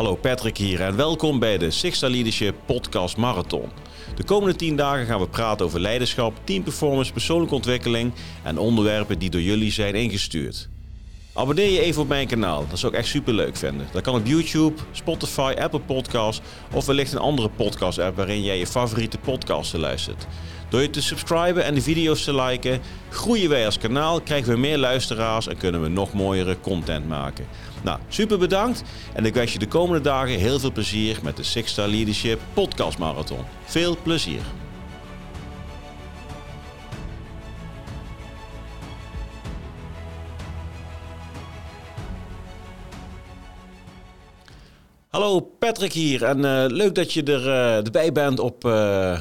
Hallo Patrick hier en welkom bij de Sixta Leadership Podcast Marathon. De komende 10 dagen gaan we praten over leiderschap, teamperformance, persoonlijke ontwikkeling en onderwerpen die door jullie zijn ingestuurd. Abonneer je even op mijn kanaal, dat zou ik echt super leuk vinden. Dat kan op YouTube, Spotify, Apple Podcasts of wellicht een andere podcast app waarin jij je favoriete podcasten luistert. Door je te subscriben en de video's te liken, groeien wij als kanaal, krijgen we meer luisteraars en kunnen we nog mooiere content maken. Nou, super bedankt en ik wens je de komende dagen heel veel plezier met de Six Star Leadership Podcast Marathon. Veel plezier! Hallo Patrick hier en uh, leuk dat je er, uh, erbij bent op, uh,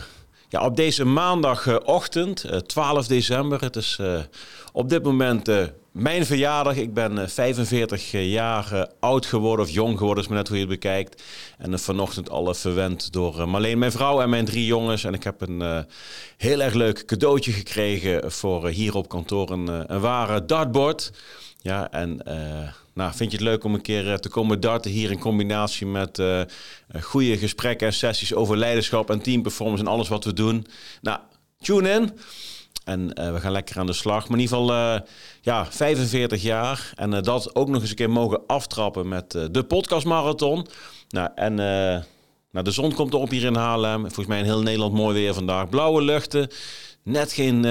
ja, op deze maandagochtend, 12 december. Het is op dit moment mijn verjaardag. Ik ben 45 jaar oud geworden of jong geworden, is maar net hoe je het bekijkt. En vanochtend al verwend door Marleen, mijn vrouw en mijn drie jongens. En ik heb een heel erg leuk cadeautje gekregen voor hier op kantoor. Een, een ware dartboard. Ja, en nou, vind je het leuk om een keer eh, te komen darten hier in combinatie met goede gesprekken en sessies over leiderschap en teamperformance en alles wat we doen? Nou, tune in. En uh, we gaan lekker aan de slag. Maar in ieder geval, uh, ja, 45 jaar. En uh, dat ook nog eens een keer mogen aftrappen met de podcastmarathon. Nou, en nou, de zon komt op hier in Haarlem. Volgens mij in heel Nederland mooi weer vandaag. Blauwe luchten. Net geen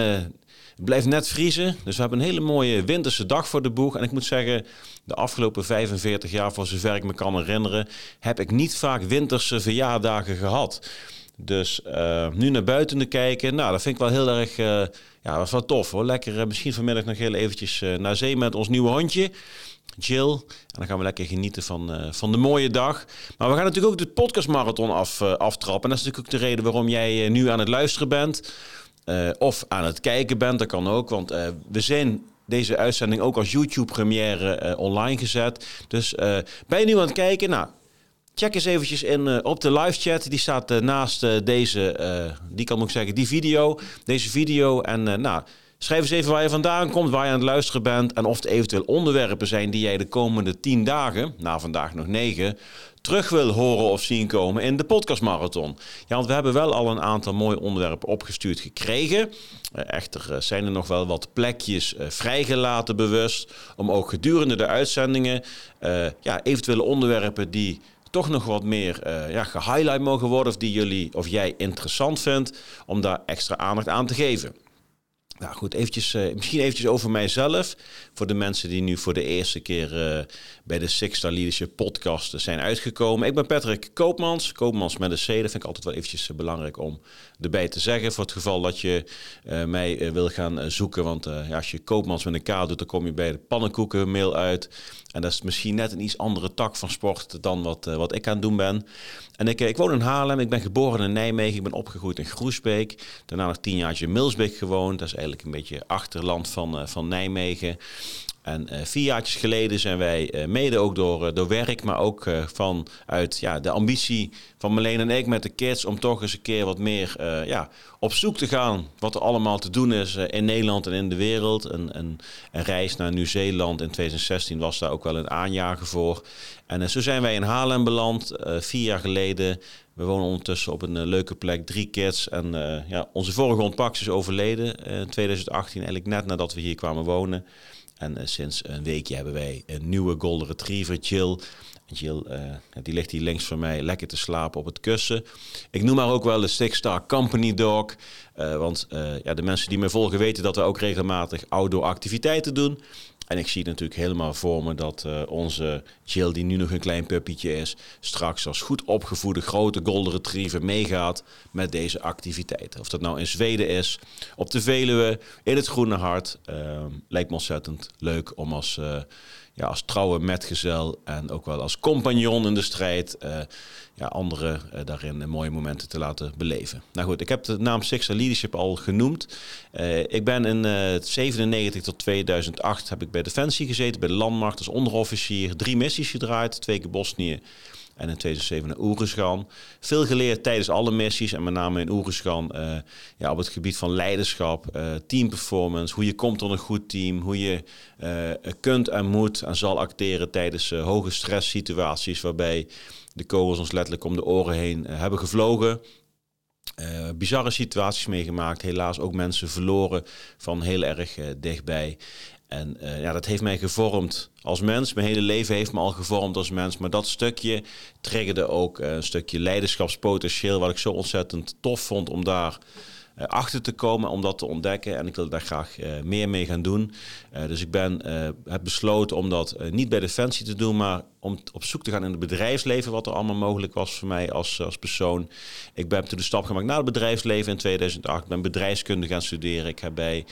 het blijft net vriezen, dus we hebben een hele mooie winterse dag voor de boeg. En ik moet zeggen, de afgelopen 45 jaar, voor zover ik me kan herinneren, heb ik niet vaak winterse verjaardagen gehad. Dus uh, nu naar buiten te kijken, nou, dat vind ik wel heel erg, uh, ja, dat wel tof hoor. Lekker, uh, misschien vanmiddag nog heel eventjes naar zee met ons nieuwe hondje. Jill. En dan gaan we lekker genieten van, van de mooie dag. Maar we gaan natuurlijk ook de podcastmarathon af, aftrappen. En dat is natuurlijk ook de reden waarom jij nu aan het luisteren bent. Of aan het kijken bent, dat kan ook. Want we zijn deze uitzending ook als YouTube-première online gezet. Dus ben je nu aan het kijken? Nou, check eens eventjes in op de live chat. Die staat naast deze, die kan ik zeggen, die video. Deze video. En nou, schrijf eens even waar je vandaan komt, waar je aan het luisteren bent. En of er eventueel onderwerpen zijn die jij de komende tien dagen, na vandaag nog negen, terug wil horen of zien komen in de podcastmarathon. Ja, want we hebben wel al een aantal mooie onderwerpen opgestuurd gekregen. Echter zijn er nog wel wat plekjes vrijgelaten bewust. Om ook gedurende de uitzendingen ja, eventuele onderwerpen die toch nog wat meer ja, gehighlight mogen worden. Of die jullie of jij interessant vindt. Om daar extra aandacht aan te geven. Nou goed, eventjes, uh, misschien eventjes over mijzelf. Voor de mensen die nu voor de eerste keer uh, bij de Six Star Leadership podcast zijn uitgekomen. Ik ben Patrick Koopmans, Koopmans met een C. Dat vind ik altijd wel eventjes uh, belangrijk om erbij te zeggen. Voor het geval dat je mij wil gaan zoeken. Want ja, als je Koopmans met een K doet, dan kom je bij de pannenkoeken mail uit. En dat is misschien net een iets andere tak van sport dan wat, wat ik aan het doen ben. En ik, ik woon in Haarlem, ik ben geboren in Nijmegen, ik ben opgegroeid in Groesbeek. Daarna nog tien jaar in Milsbeek gewoond. Dat is eigenlijk een beetje achterland van, uh, van Nijmegen. En uh, vier jaar geleden zijn wij uh, mede ook door, door werk, maar ook vanuit ja, de ambitie van Marleen en ik met de kids om toch eens een keer wat meer ja, op zoek te gaan wat er allemaal te doen is in Nederland en in de wereld. Een, een reis naar Nieuw-Zeeland in 2016 was daar ook wel een aanjager voor. En zo zijn wij in Haarlem beland, vier jaar geleden. We wonen ondertussen op een leuke plek, drie kids. En ja, onze vorige ontpakt is overleden in 2018, eigenlijk net nadat we hier kwamen wonen. En sinds een weekje hebben wij een nieuwe Golden Retriever, Jill. Jill, die ligt hier links van mij lekker te slapen op het kussen. Ik noem haar ook wel de Six Star Company Dog. Want ja, de mensen die me volgen weten dat we ook regelmatig outdoor activiteiten doen. En ik zie natuurlijk helemaal voor me dat uh, onze Jill, die nu nog een klein puppytje is, straks als goed opgevoede grote golden retriever meegaat met deze activiteiten. Of dat nou in Zweden is, op de Veluwe, in het Groene Hart. Uh, lijkt me ontzettend leuk om als, uh, ja, als trouwe metgezel en ook wel als compagnon in de strijd ja, anderen uh, daarin mooie momenten te laten beleven. Nou goed, ik heb de naam Sixer Leadership al genoemd. Uh, ik ben in uh, eh, 97 tot 2008 heb ik bij Defensie gezeten, bij de Landmacht als onderofficier. Drie missies gedraaid, twee keer Bosnië En in 2007 naar Oeruzgan. Veel geleerd tijdens alle missies en met name in Oeruzgan uh, ja, op het gebied van leiderschap, uh, teamperformance, hoe je komt tot een goed team, hoe je uh, kunt en moet en zal acteren tijdens hoge stresssituaties waarbij de kogels ons letterlijk om de oren heen hebben gevlogen. Uh, bizarre situaties meegemaakt. Helaas ook mensen verloren van heel erg uh, dichtbij. En uh, ja, dat heeft mij gevormd als mens. Mijn hele leven heeft me al gevormd als mens. Maar dat stukje triggerde ook een stukje leiderschapspotentieel... wat ik zo ontzettend tof vond om daar achter te komen, om dat te ontdekken. En ik wil daar graag uh, meer mee gaan doen. Uh, dus ik ben, heb besloten om dat niet bij Defensie te doen, maar om op zoek te gaan in het bedrijfsleven, wat er allemaal mogelijk was voor mij als, als persoon. Ik ben toen de stap gemaakt naar het bedrijfsleven in 2008. Ik ben bedrijfskunde gaan studeren. Ik heb bij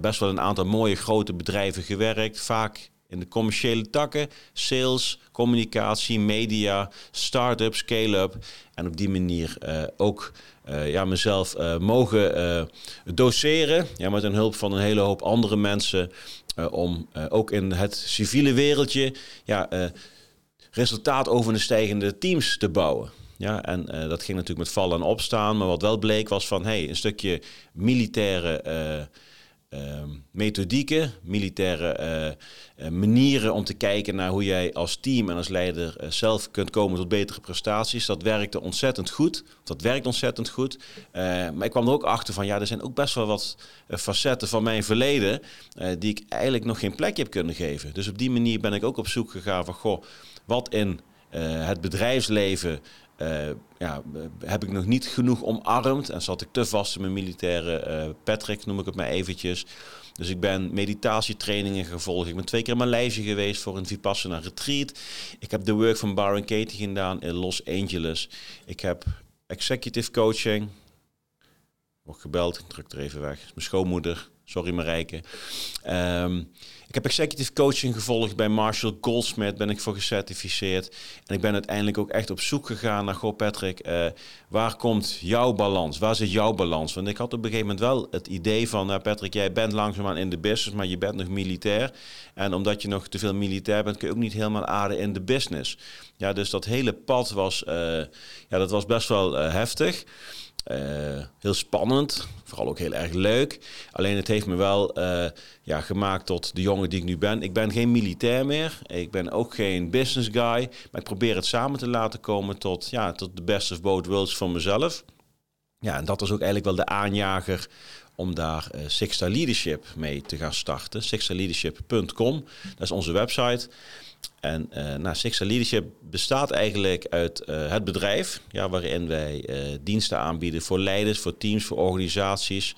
best wel een aantal mooie grote bedrijven gewerkt. Vaak in de commerciële takken, sales, communicatie, media, start-up, scale-up. En op die manier uh, ook uh, ja, mezelf uh, mogen doseren. Ja, met een hulp van een hele hoop andere mensen. om ook in het civiele wereldje ja, resultaat over de stijgende teams te bouwen. Ja, en dat ging natuurlijk met vallen en opstaan. Maar wat wel bleek was van hey, een stukje militaire methodieken, militaire uh, uh, manieren om te kijken naar hoe jij als team en als leider uh, zelf kunt komen tot betere prestaties. Dat werkte ontzettend goed. Dat werkt ontzettend goed. maar ik kwam er ook achter van, ja, er zijn ook best wel wat facetten van mijn verleden die ik eigenlijk nog geen plekje heb kunnen geven. Dus op die manier ben ik ook op zoek gegaan van, goh, wat in het bedrijfsleven uh, ja, heb ik nog niet genoeg omarmd en zat ik te vast in mijn militaire uh, Patrick, noem ik het maar eventjes. Dus ik ben meditatietrainingen gevolgd. Ik ben twee keer in Maleisië geweest voor een Vipassana retreat. Ik heb de work van Baron Katie gedaan in Los Angeles. Ik heb executive coaching. Word gebeld, ik druk er even weg. Mijn schoonmoeder. Sorry Marijke. Um, ik heb executive coaching gevolgd bij Marshall Goldsmith, ben ik voor gecertificeerd. En ik ben uiteindelijk ook echt op zoek gegaan naar, goh Patrick, uh, waar komt jouw balans? Waar zit jouw balans? Want ik had op een gegeven moment wel het idee van, nou Patrick, jij bent langzaamaan in de business, maar je bent nog militair. En omdat je nog te veel militair bent, kun je ook niet helemaal aarden in de business. Ja, dus dat hele pad was, uh, ja, dat was best wel uh, heftig. Uh, heel spannend, vooral ook heel erg leuk. Alleen het heeft me wel uh, ja, gemaakt tot de jongen die ik nu ben. Ik ben geen militair meer, ik ben ook geen business guy, maar ik probeer het samen te laten komen tot, ja, tot de best of both worlds van mezelf. Ja, en dat was ook eigenlijk wel de aanjager om daar uh, Sixta Leadership mee te gaan starten. Sixtaleadership.com, dat is onze website. En uh, nou, Sixta Leadership bestaat eigenlijk uit uh, het bedrijf, ja, waarin wij uh, diensten aanbieden voor leiders, voor teams, voor organisaties,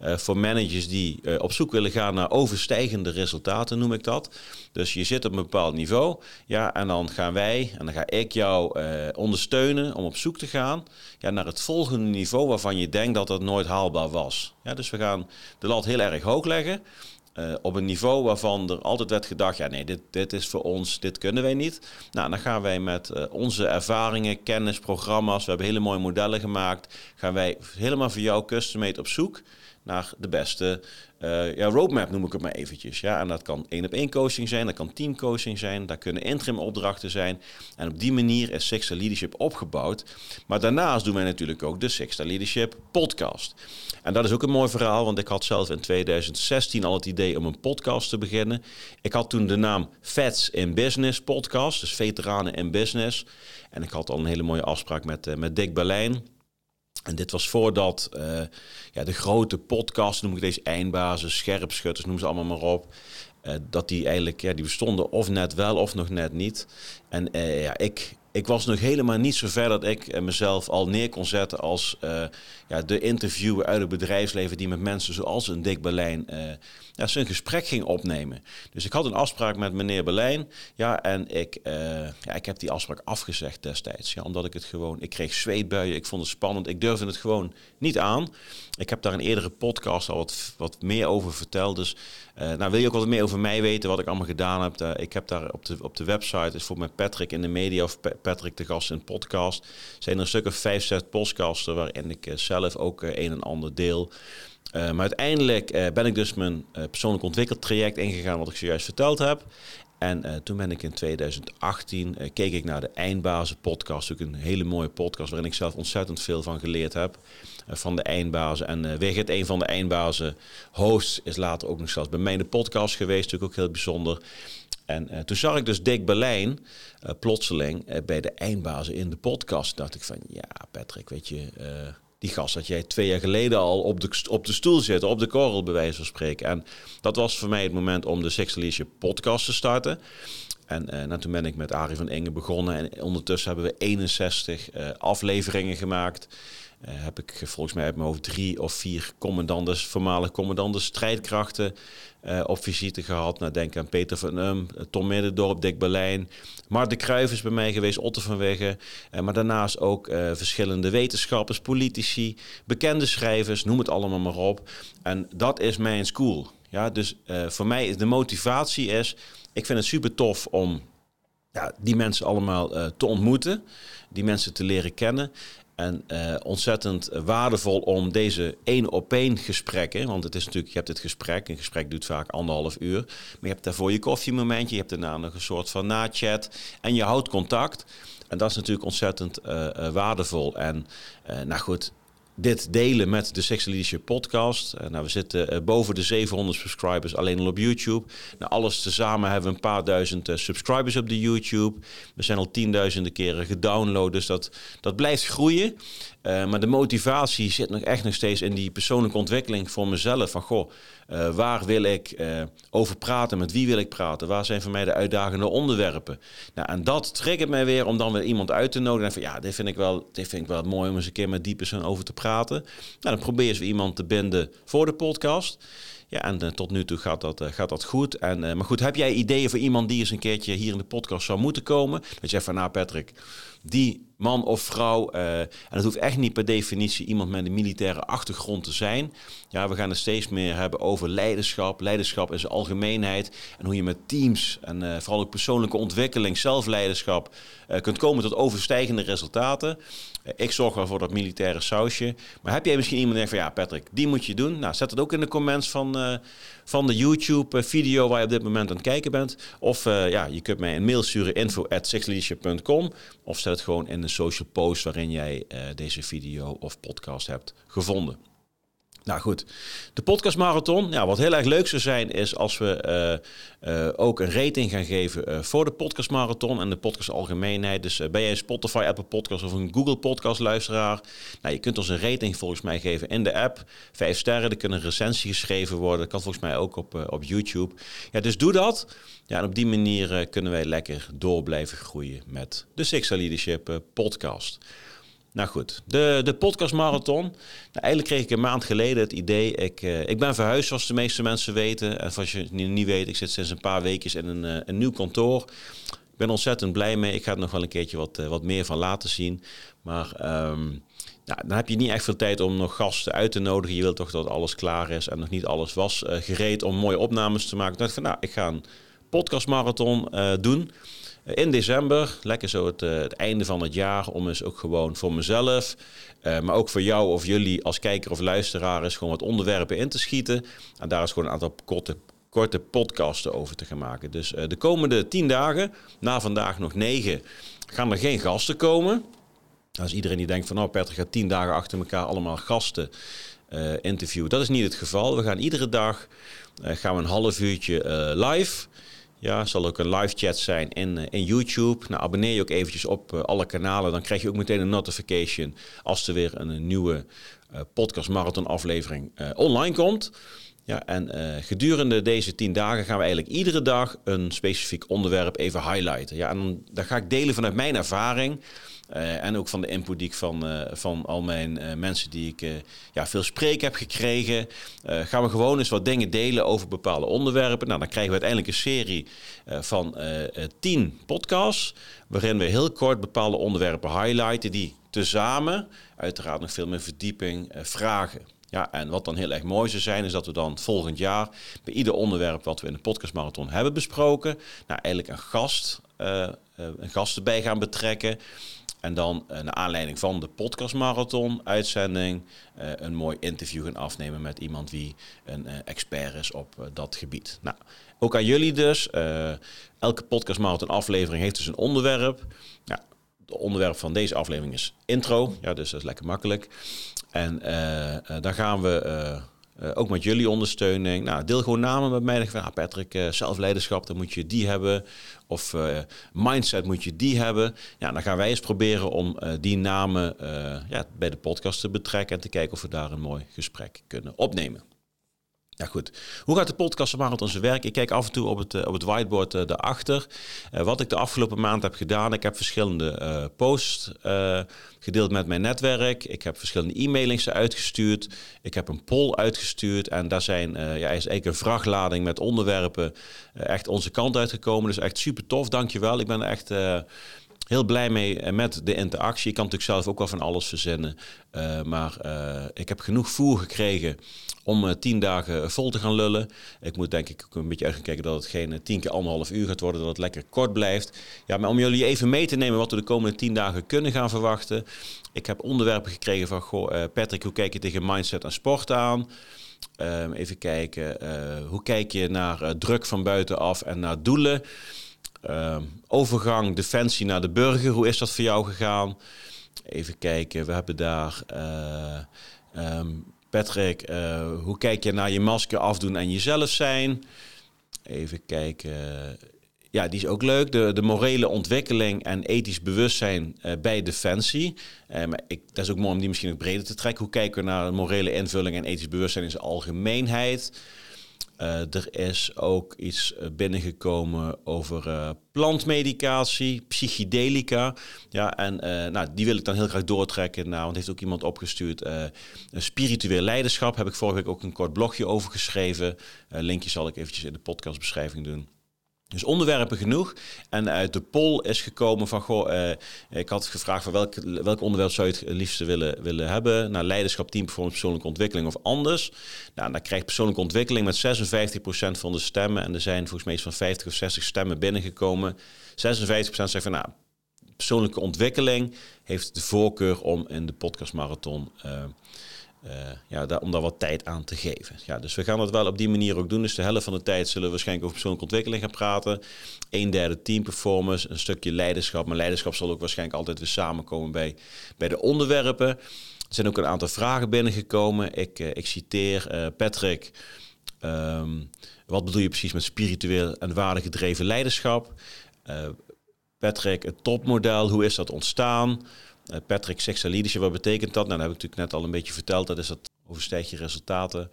voor managers die op zoek willen gaan naar overstijgende resultaten, noem ik dat. Dus je zit op een bepaald niveau, ja, en dan gaan wij en dan ga ik jou ondersteunen om op zoek te gaan ja, naar het volgende niveau waarvan je denkt dat dat nooit haalbaar was. Ja, dus we gaan de lat heel erg hoog leggen. Uh, op een niveau waarvan er altijd werd gedacht: ja, nee, dit, dit is voor ons, dit kunnen wij niet. Nou, dan gaan wij met uh, onze ervaringen, kennis, programma's, we hebben hele mooie modellen gemaakt, gaan wij helemaal voor jou custom-made op zoek naar de beste uh, ja, roadmap, noem ik het maar eventjes. Ja, en dat kan één op één coaching zijn, dat kan team coaching zijn, dat kunnen interim opdrachten zijn. En op die manier is Sixta Leadership opgebouwd. Maar daarnaast doen wij natuurlijk ook de Sixta Leadership podcast. En dat is ook een mooi verhaal, want ik had zelf in 2016 al het idee om een podcast te beginnen. Ik had toen de naam Vets in Business podcast, dus veteranen in business. En ik had al een hele mooie afspraak met, uh, met Dick Berlijn. En dit was voordat uh, ja, de grote podcast, noem ik deze eindbazen, scherpschutters, noem ze allemaal maar op. Uh, dat die eigenlijk, ja, die bestonden of net wel of nog net niet. En uh, ja, ik, ik was nog helemaal niet zo ver dat ik mezelf al neer kon zetten als uh, ja, de interviewer uit het bedrijfsleven die met mensen zoals een Dick Berlijn uh, ja, zijn gesprek ging opnemen. Dus ik had een afspraak met meneer Berlijn. Ja, en ik, ja, ik heb die afspraak afgezegd destijds. Ja, omdat ik het gewoon, ik kreeg zweetbuien, ik vond het spannend, ik durfde het gewoon niet aan. Ik heb daar een eerdere podcast al wat, wat meer over verteld. Dus nou, wil je ook wat meer over mij weten, wat ik allemaal gedaan heb? ik heb daar op de, op de website, is voor mij Patrick in de media of Patrick de gast in een podcast. Zijn er een stuk of vijf, zes podcasten waarin ik zelf ook een en ander deel. Uh, maar uiteindelijk ben ik dus mijn uh, persoonlijk ontwikkeltraject ingegaan, wat ik zojuist verteld heb. En toen ben ik in 2018, keek ik naar de Eindbazen podcast. Ook een hele mooie podcast waarin ik zelf ontzettend veel van geleerd heb. van de Eindbazen. En uh, Wigert, een van de Eindbazen hosts, is later ook nog zelfs bij mij in de podcast geweest. Natuurlijk ook heel bijzonder. En uh, toen zag ik dus Dick Berlijn uh, plotseling uh, bij de eindbazen in de podcast. dacht ik van, ja Patrick, weet je, die gast dat jij twee jaar geleden al op de, op de stoel zit, op de korrel bij wijze van spreken. En dat was voor mij het moment om de Leadership podcast te starten. En nou, toen ben ik met Arie van Engen begonnen en ondertussen hebben we 61 afleveringen gemaakt. Uh, heb ik volgens mij uit mijn hoofd drie of vier commandantes, voormalig commandantes, strijdkrachten uh, op visite gehad. Nou, denk aan Peter van Um, Tom Middendorp, Dick Berlijn. Mark de Kruijf is bij mij geweest, Otto van Wegge. Maar daarnaast ook verschillende wetenschappers, politici, bekende schrijvers, noem het allemaal maar op. En dat is mijn school. Ja, dus voor mij is de motivatie is, ik vind het super tof om ja, die mensen allemaal te ontmoeten, die mensen te leren kennen. En uh, ontzettend waardevol om deze één op één gesprekken, want het is natuurlijk, je hebt het gesprek, een gesprek duurt vaak anderhalf uur, maar je hebt daarvoor je koffiemomentje, je hebt daarna nog een soort van na-chat en je houdt contact. En dat is natuurlijk ontzettend uh, uh, waardevol. En nou goed, dit delen met de Sexy podcast. Uh, nou, we zitten uh, boven de 700 subscribers alleen al op YouTube. Nou, alles tezamen hebben we een paar duizend uh, subscribers op de YouTube. We zijn al tienduizenden keren gedownload, dus dat, dat blijft groeien. maar de motivatie zit nog echt nog steeds in die persoonlijke ontwikkeling voor mezelf. Van goh, waar wil ik over praten? Met wie wil ik praten? Waar zijn voor mij de uitdagende onderwerpen? Nou, en dat triggert mij weer om dan weer iemand uit te nodigen. En van ja, dit vind ik wel, dit vind ik wel mooi om eens een keer met die persoon over te praten praten. Nou, dan probeer je iemand te binden voor de podcast. Ja, en uh, tot nu toe gaat dat, uh, gaat dat goed. En, uh, maar goed, heb jij ideeën voor iemand die eens een keertje hier in de podcast zou moeten komen? Dat je zegt van, nou Patrick, die man of vrouw, en het hoeft echt niet per definitie iemand met een militaire achtergrond te zijn. Ja, we gaan het steeds meer hebben over leiderschap, leiderschap zijn algemeenheid. En hoe je met teams en vooral ook persoonlijke ontwikkeling, zelfleiderschap, kunt komen tot overstijgende resultaten. Ik zorg wel voor dat militaire sausje. Maar heb jij misschien iemand die denkt van ja, Patrick, die moet je doen? Nou, zet het ook in de comments van, uh, van de YouTube-video waar je op dit moment aan het kijken bent. Of uh, ja, je kunt mij een mail sturen info at Of zet het gewoon in een social post waarin jij deze video of podcast hebt gevonden. Nou goed, de podcastmarathon. Ja, wat heel erg leuk zou zijn is als we uh, uh, ook een rating gaan geven uh, voor de podcastmarathon en de podcast algemeenheid. Dus ben jij een Spotify, Apple Podcast of een Google Podcast luisteraar? Nou, je kunt ons een rating volgens mij geven in de app. Vijf sterren, er kunnen een recensie geschreven worden. Dat kan volgens mij ook op, op YouTube. Ja, dus doe dat. Ja, en op die manier kunnen wij lekker door blijven groeien met de Six Leadership podcast. Nou goed, de, de podcastmarathon. Nou, eigenlijk kreeg ik een maand geleden het idee. Ik, uh, ik ben verhuisd, zoals de meeste mensen weten. En als je het niet weet, ik zit sinds een paar weken in een, uh, een nieuw kantoor. Ik ben ontzettend blij mee. Ik ga er nog wel een keertje wat, uh, wat meer van laten zien. Maar um, nou, dan heb je niet echt veel tijd om nog gasten uit te nodigen. Je wilt toch dat alles klaar is en nog niet alles was gereed om mooie opnames te maken. Ik dacht van, nou, ik ga een podcastmarathon doen in december, lekker zo het, uh, het, einde van het jaar, om eens ook gewoon voor mezelf, uh, maar ook voor jou of jullie als kijker of luisteraar, is gewoon wat onderwerpen in te schieten. En daar is gewoon een aantal korte, korte podcasten over te gaan maken. Dus uh, de komende tien dagen, na vandaag nog negen, gaan er geen gasten komen. Als iedereen die denkt van nou Patrick gaat tien dagen achter elkaar allemaal gasten interviewen. Dat is niet het geval. We gaan iedere dag gaan we een half uurtje live. Ja, zal ook een live chat zijn in, eh, in YouTube. Nou, abonneer je ook eventjes op uh, alle kanalen. Dan krijg je ook meteen een notification als er weer een, een nieuwe podcast marathon aflevering online komt. Ja, en gedurende deze tien dagen gaan we eigenlijk iedere dag een specifiek onderwerp even highlighten. Ja, en dan ga ik delen vanuit mijn ervaring. Uh, en ook van de input die ik van, uh, van al mijn uh, mensen die ik ja, veel spreek heb gekregen. gaan we gewoon eens wat dingen delen over bepaalde onderwerpen. Nou, dan krijgen we uiteindelijk een serie van tien podcasts. Waarin we heel kort bepaalde onderwerpen highlighten. Die tezamen, uiteraard nog veel meer verdieping, vragen. Ja, en wat dan heel erg mooi zou zijn, is dat we dan volgend jaar bij ieder onderwerp wat we in de podcastmarathon hebben besproken, nou eigenlijk een gast, een gast erbij gaan betrekken. En dan uh, naar aanleiding van de podcastmarathon uitzending uh, een mooi interview gaan afnemen met iemand wie een uh, expert is op dat gebied. Nou, ook aan jullie dus. elke podcastmarathon aflevering heeft dus een onderwerp. Ja, het onderwerp van deze aflevering is intro. Ja, dus dat is lekker makkelijk. En dan gaan we ook met jullie ondersteuning. Nou, deel gewoon namen met mij. Van, ah, Patrick, uh, zelfleiderschap, dan moet je die hebben. Of uh, mindset moet je die hebben. Ja, dan gaan wij eens proberen om die namen ja, bij de podcast te betrekken. En te kijken of we daar een mooi gesprek kunnen opnemen. Ja goed, hoe gaat de podcast Marathon zijn werk? Ik kijk af en toe op het, op het whiteboard uh, daarachter. Uh, wat ik de afgelopen maand heb gedaan, ik heb verschillende posts gedeeld met mijn netwerk. Ik heb verschillende e-mailings uitgestuurd. Ik heb een poll uitgestuurd. En daar zijn, ja, is eigenlijk een vrachtlading met onderwerpen echt onze kant uitgekomen. Dus echt super tof, dankjewel. Ik ben echt heel blij mee met de interactie. Ik kan natuurlijk zelf ook wel van alles verzinnen. maar ik heb genoeg voer gekregen om uh, tien dagen vol te gaan lullen. Ik moet denk ik ook een beetje uitkijken dat het geen tien keer anderhalf uur gaat worden, dat het lekker kort blijft. Ja, maar om jullie even mee te nemen wat we de komende tien dagen kunnen gaan verwachten. Ik heb onderwerpen gekregen van, goh, Patrick, hoe kijk je tegen mindset en sport aan? Um, even kijken, hoe kijk je naar druk van buitenaf en naar doelen? Um, overgang defensie naar de burger, hoe is dat voor jou gegaan? Even kijken, we hebben daar... Um, Patrick, uh, hoe kijk je naar je masker afdoen en jezelf zijn? Even kijken. Ja, die is ook leuk. De, de morele ontwikkeling en ethisch bewustzijn uh, bij Defensie. Uh, maar ik, dat is ook mooi om die misschien ook breder te trekken. Hoe kijken we naar morele invulling en ethisch bewustzijn in zijn algemeenheid? Uh, er is ook iets eh, binnengekomen over uh, plantmedicatie, psychedelica. Ja, en nou, die wil ik dan heel graag doortrekken. Nou, want heeft ook iemand opgestuurd. spiritueel leiderschap heb ik vorige week ook een kort blogje over geschreven. linkje zal ik eventjes in de podcastbeschrijving doen. Dus onderwerpen genoeg. En uit de poll is gekomen van, goh, eh, ik had gevraagd van welk, welk onderwerp zou je het liefste willen, willen hebben? Nou, leiderschap, teamperformance, persoonlijke ontwikkeling of anders. Nou, dan krijgt persoonlijke ontwikkeling met 56% van de stemmen. En er zijn volgens mij van 50 of 60 stemmen binnengekomen. 56% zegt van, nou, persoonlijke ontwikkeling heeft de voorkeur om in de podcastmarathon... Uh, ja, daar, om daar wat tijd aan te geven. Ja, dus we gaan dat wel op die manier ook doen. Dus de helft van de tijd zullen we waarschijnlijk over persoonlijke ontwikkeling gaan praten. Een derde team performance, een stukje leiderschap. Maar leiderschap zal ook waarschijnlijk altijd weer samenkomen bij, bij de onderwerpen. Er zijn ook een aantal vragen binnengekomen. Ik, uh, ik citeer uh, Patrick. Um, wat bedoel je precies met spiritueel en waardegedreven leiderschap? Patrick, het topmodel, hoe is dat ontstaan? Patrick Leadership, wat betekent dat? Nou, dat heb ik natuurlijk net al een beetje verteld. Dat is dat overstijg je resultaten.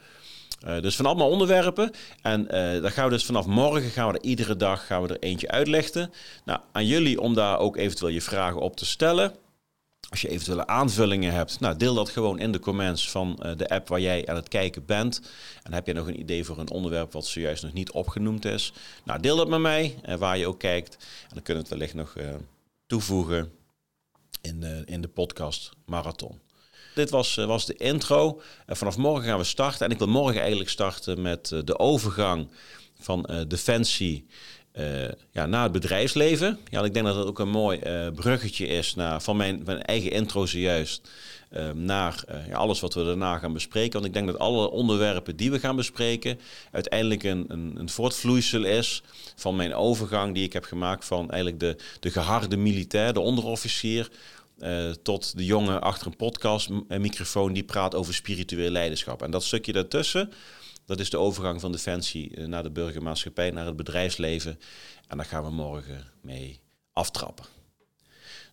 Uh, dus van allemaal onderwerpen. En uh, daar gaan we dus vanaf morgen gaan we er iedere dag gaan we er eentje uitlichten. Nou, aan jullie om daar ook eventueel je vragen op te stellen. Als je eventuele aanvullingen hebt, nou, deel dat gewoon in de comments van uh, de app waar jij aan het kijken bent. En heb je nog een idee voor een onderwerp wat zojuist nog niet opgenoemd is? Nou, deel dat met mij, waar je ook kijkt. En dan kunnen we het wellicht nog toevoegen in de, in de podcast Marathon. Dit was, eh, was de intro. Uh, vanaf morgen gaan we starten. En ik wil morgen eigenlijk starten met uh, de overgang van uh, defensie ja, naar het bedrijfsleven. Ja, ik denk dat dat ook een mooi bruggetje is naar, van mijn, mijn eigen intro zojuist. naar ja, alles wat we daarna gaan bespreken. Want ik denk dat alle onderwerpen die we gaan bespreken uiteindelijk een, een, een voortvloeisel is van mijn overgang die ik heb gemaakt van eigenlijk de, de geharde militair, de onderofficier, uh, tot de jongen achter een podcast, microfoon die praat over spiritueel leiderschap. En dat stukje daartussen, dat is de overgang van defensie eh, naar de burgermaatschappij, naar het bedrijfsleven. En daar gaan we morgen mee aftrappen.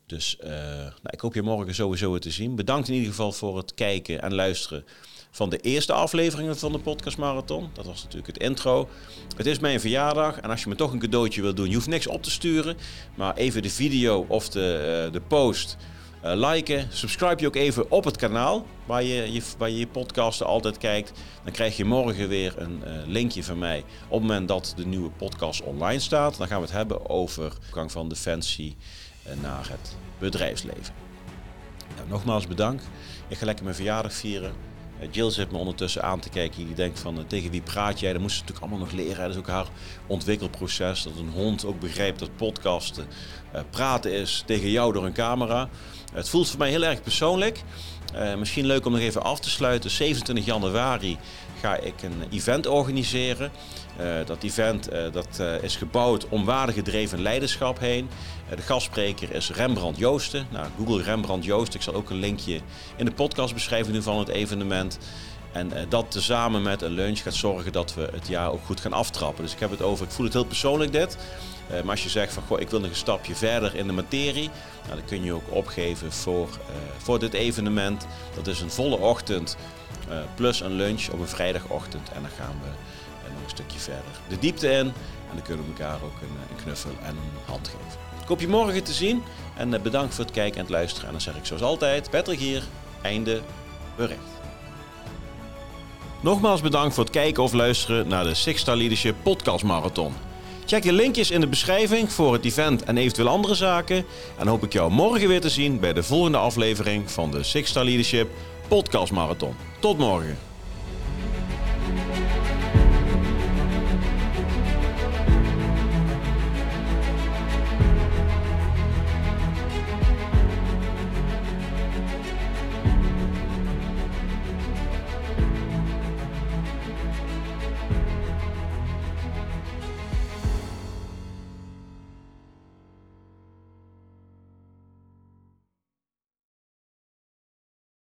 Dus uh, nou, ik hoop je morgen sowieso te zien. Bedankt in ieder geval voor het kijken en luisteren van de eerste afleveringen van de Podcast Marathon. Dat was natuurlijk het intro. Het is mijn verjaardag en als je me toch een cadeautje wil doen, je hoeft niks op te sturen. Maar even de video of de, uh, de post uh, liken. Subscribe je ook even op het kanaal waar je je, waar je, je podcasten altijd kijkt. Dan krijg je morgen weer een uh, linkje van mij op het moment dat de nieuwe podcast online staat. Dan gaan we het hebben over de gang van Defensie naar het bedrijfsleven. Nou, nogmaals bedankt. Ik ga lekker mijn verjaardag vieren. Jill zit me ondertussen aan te kijken. Die denkt van tegen wie praat jij? Dat moest ze natuurlijk allemaal nog leren. Dat is ook haar ontwikkelproces. Dat een hond ook begrijpt dat podcasten praten is tegen jou door een camera. Het voelt voor mij heel erg persoonlijk. misschien leuk om nog even af te sluiten. 27 januari ga ik een event organiseren. Uh, dat event uh, dat, uh, is gebouwd om waardegedreven leiderschap heen. de gastspreker is Rembrandt Joosten. Nou, Google Rembrandt Joosten. Ik zal ook een linkje in de podcastbeschrijving doen van het evenement. En dat tezamen met een lunch gaat zorgen dat we het jaar ook goed gaan aftrappen. Dus ik heb het over, ik voel het heel persoonlijk dit. maar als je zegt van, goh, ik wil nog een stapje verder in de materie. Nou, dan kun je ook opgeven voor, voor dit evenement. Dat is een volle ochtend plus een lunch op een vrijdagochtend. En dan gaan we uh, nog een stukje verder de diepte in. En dan kunnen we elkaar ook een, een knuffel en een hand geven. Ik hoop je morgen te zien. En uh, bedankt voor het kijken en het luisteren. En dan zeg ik zoals altijd, Patrick hier, einde bericht. Nogmaals bedankt voor het kijken of luisteren naar de Six Star Leadership Podcast Marathon. Check de linkjes in de beschrijving voor het event en eventueel andere zaken. En hoop ik jou morgen weer te zien bij de volgende aflevering van de Six Star Leadership Podcast Marathon. Tot morgen.